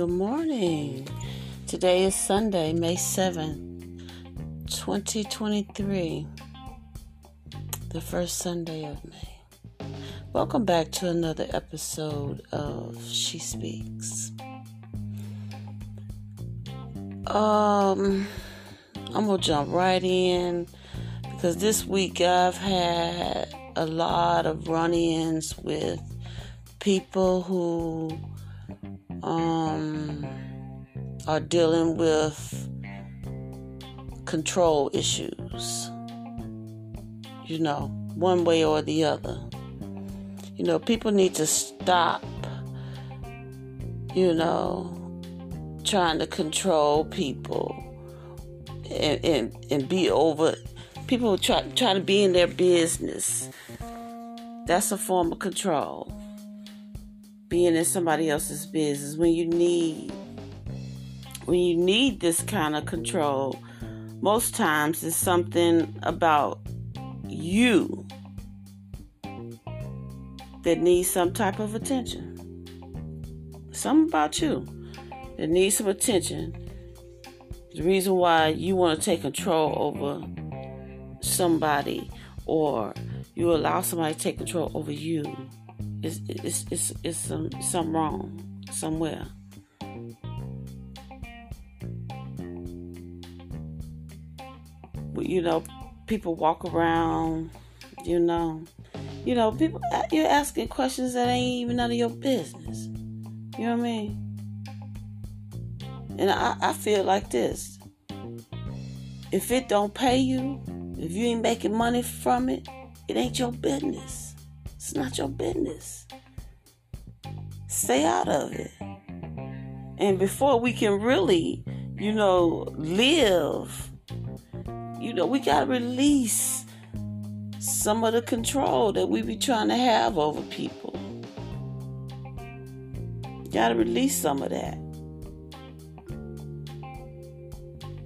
good morning. Today is Sunday, May 7th, 2023, the first Sunday of May. Welcome back to another episode of She Speaks. Um, I'm gonna jump right in because this week I've had a lot of run ins with people who um, are dealing with control issues. You know, one way or the other. You know, people need to stop, you know, trying to control people and, and, and be over. People try, trying to be in their business. That's a form of control being in somebody else's business when you need when you need this kind of control most times it's something about you that needs some type of attention. Something about you that needs some attention. The reason why you want to take control over somebody or you allow somebody to take control over you it's it's it's, it's some something wrong somewhere. You know, people walk around. You know, you know, people. Uh, you're asking questions that ain't even none of your business. You know what I mean? And I, I feel like this. If it don't pay you, if you ain't making money from it, it ain't your business. It's not your business. Stay out of it. And before we can really, you know, live, you know, we got to release some of the control that we be trying to have over people. Got to release some of that.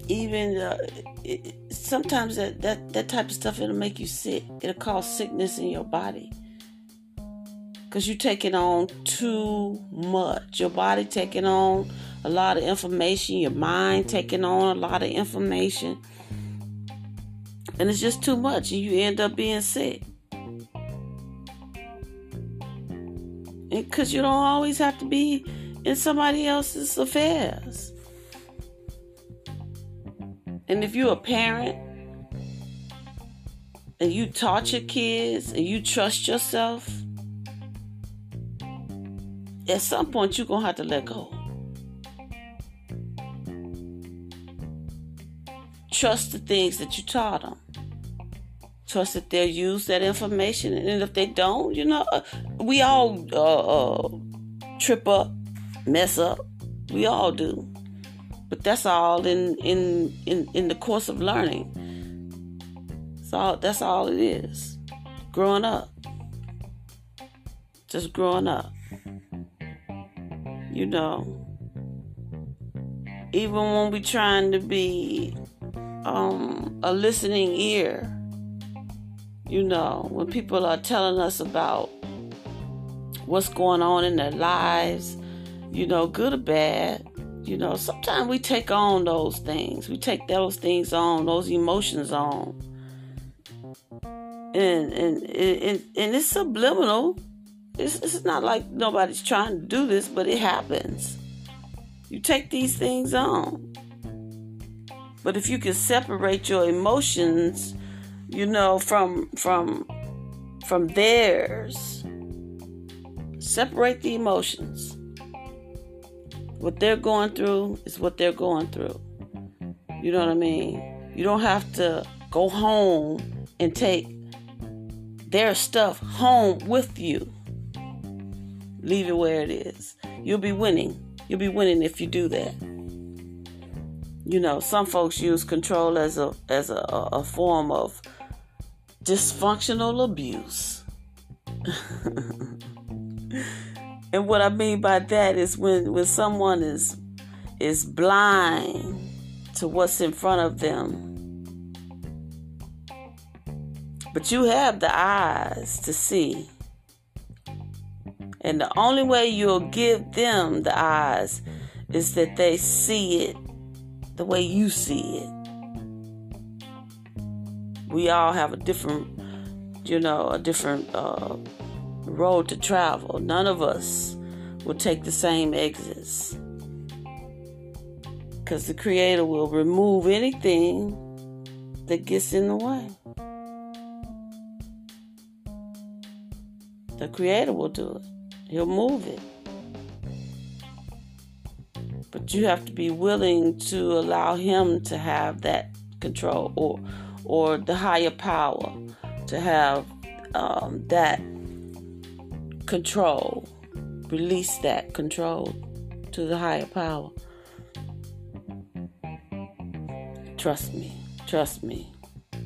Even uh, it, sometimes that, that, that type of stuff it'll make you sick. It'll cause sickness in your body because you're taking on too much. Your body taking on a lot of information, your mind taking on a lot of information, and it's just too much, and you end up being sick. Because you don't always have to be in somebody else's affairs. And if you're a parent and you taught your kids and you trust yourself, at some point you're gonna have to let go. Trust the things that you taught them. Trust that they'll use that information, and if they don't, you know, uh, we all uh, uh, trip up, mess up. We all do, but that's all in in in in the course of learning. So that's all it is. Growing up, just growing up you know, even when we're trying to be um, a listening ear, you know, when people are telling us about what's going on in their lives, you know, good or bad, you know, sometimes we take on those things. We take those things on, those emotions on. And and and, and it's subliminal it's, it's not like nobody's trying to do this, but it happens. You take these things on. But if you can separate your emotions, you know, from from from theirs, separate the emotions. What they're going through is what they're going through. You know what I mean? You don't have to go home and take their stuff home with you. Leave it where it is. You'll be winning. You'll be winning if you do that. You know, some folks use control as a as a, a form of dysfunctional abuse. and what I mean by that is when when someone is is blind to what's in front of them. But you have the eyes to see and the only way you'll give them the eyes is that they see it the way you see it. We all have a different, you know, a different uh, road to travel. None of us will take the same exits. Because the Creator will remove anything that gets in the way. The Creator will do it, He'll move it. But you have to be willing to allow Him to have that control or, or the higher power to have um, that control. Release that control to the higher power. Trust me. Trust me.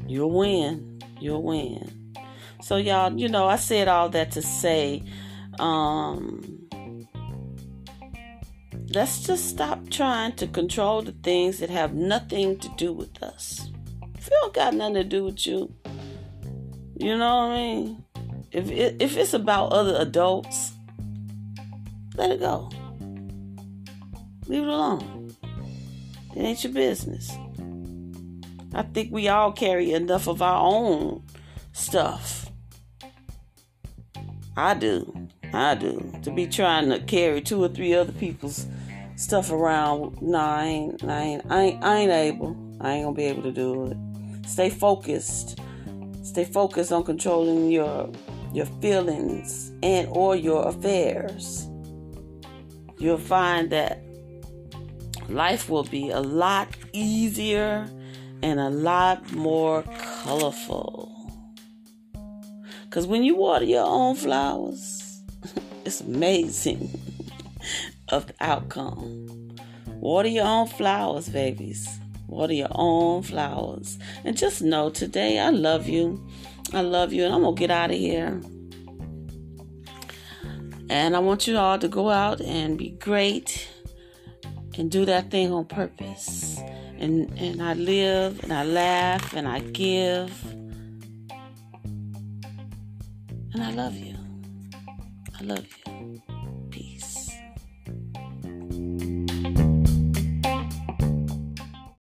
You'll win. You'll win. So, y'all, you know, I said all that to say, um, let's just stop trying to control the things that have nothing to do with us. If it don't got nothing to do with you, you know what I mean? If it, if it's about other adults, let it go. Leave it alone. It ain't your business. I think we all carry enough of our own stuff. I do. I do. To be trying to carry two or three other people's stuff around. No, I ain't, I ain't, I ain't, I ain't able. I ain't gonna be able to do it. Stay focused. Stay focused on controlling your your feelings and or your affairs. You'll find that life will be a lot easier and a lot more colorful. Because when you water your own flowers, it's amazing of the outcome. Water your own flowers, babies. Water your own flowers. And just know today I love you. I love you. And I'm going to get out of here. And I want you all to go out and be great and do that thing on purpose and and I live and I laugh and I give and I love you. I love you.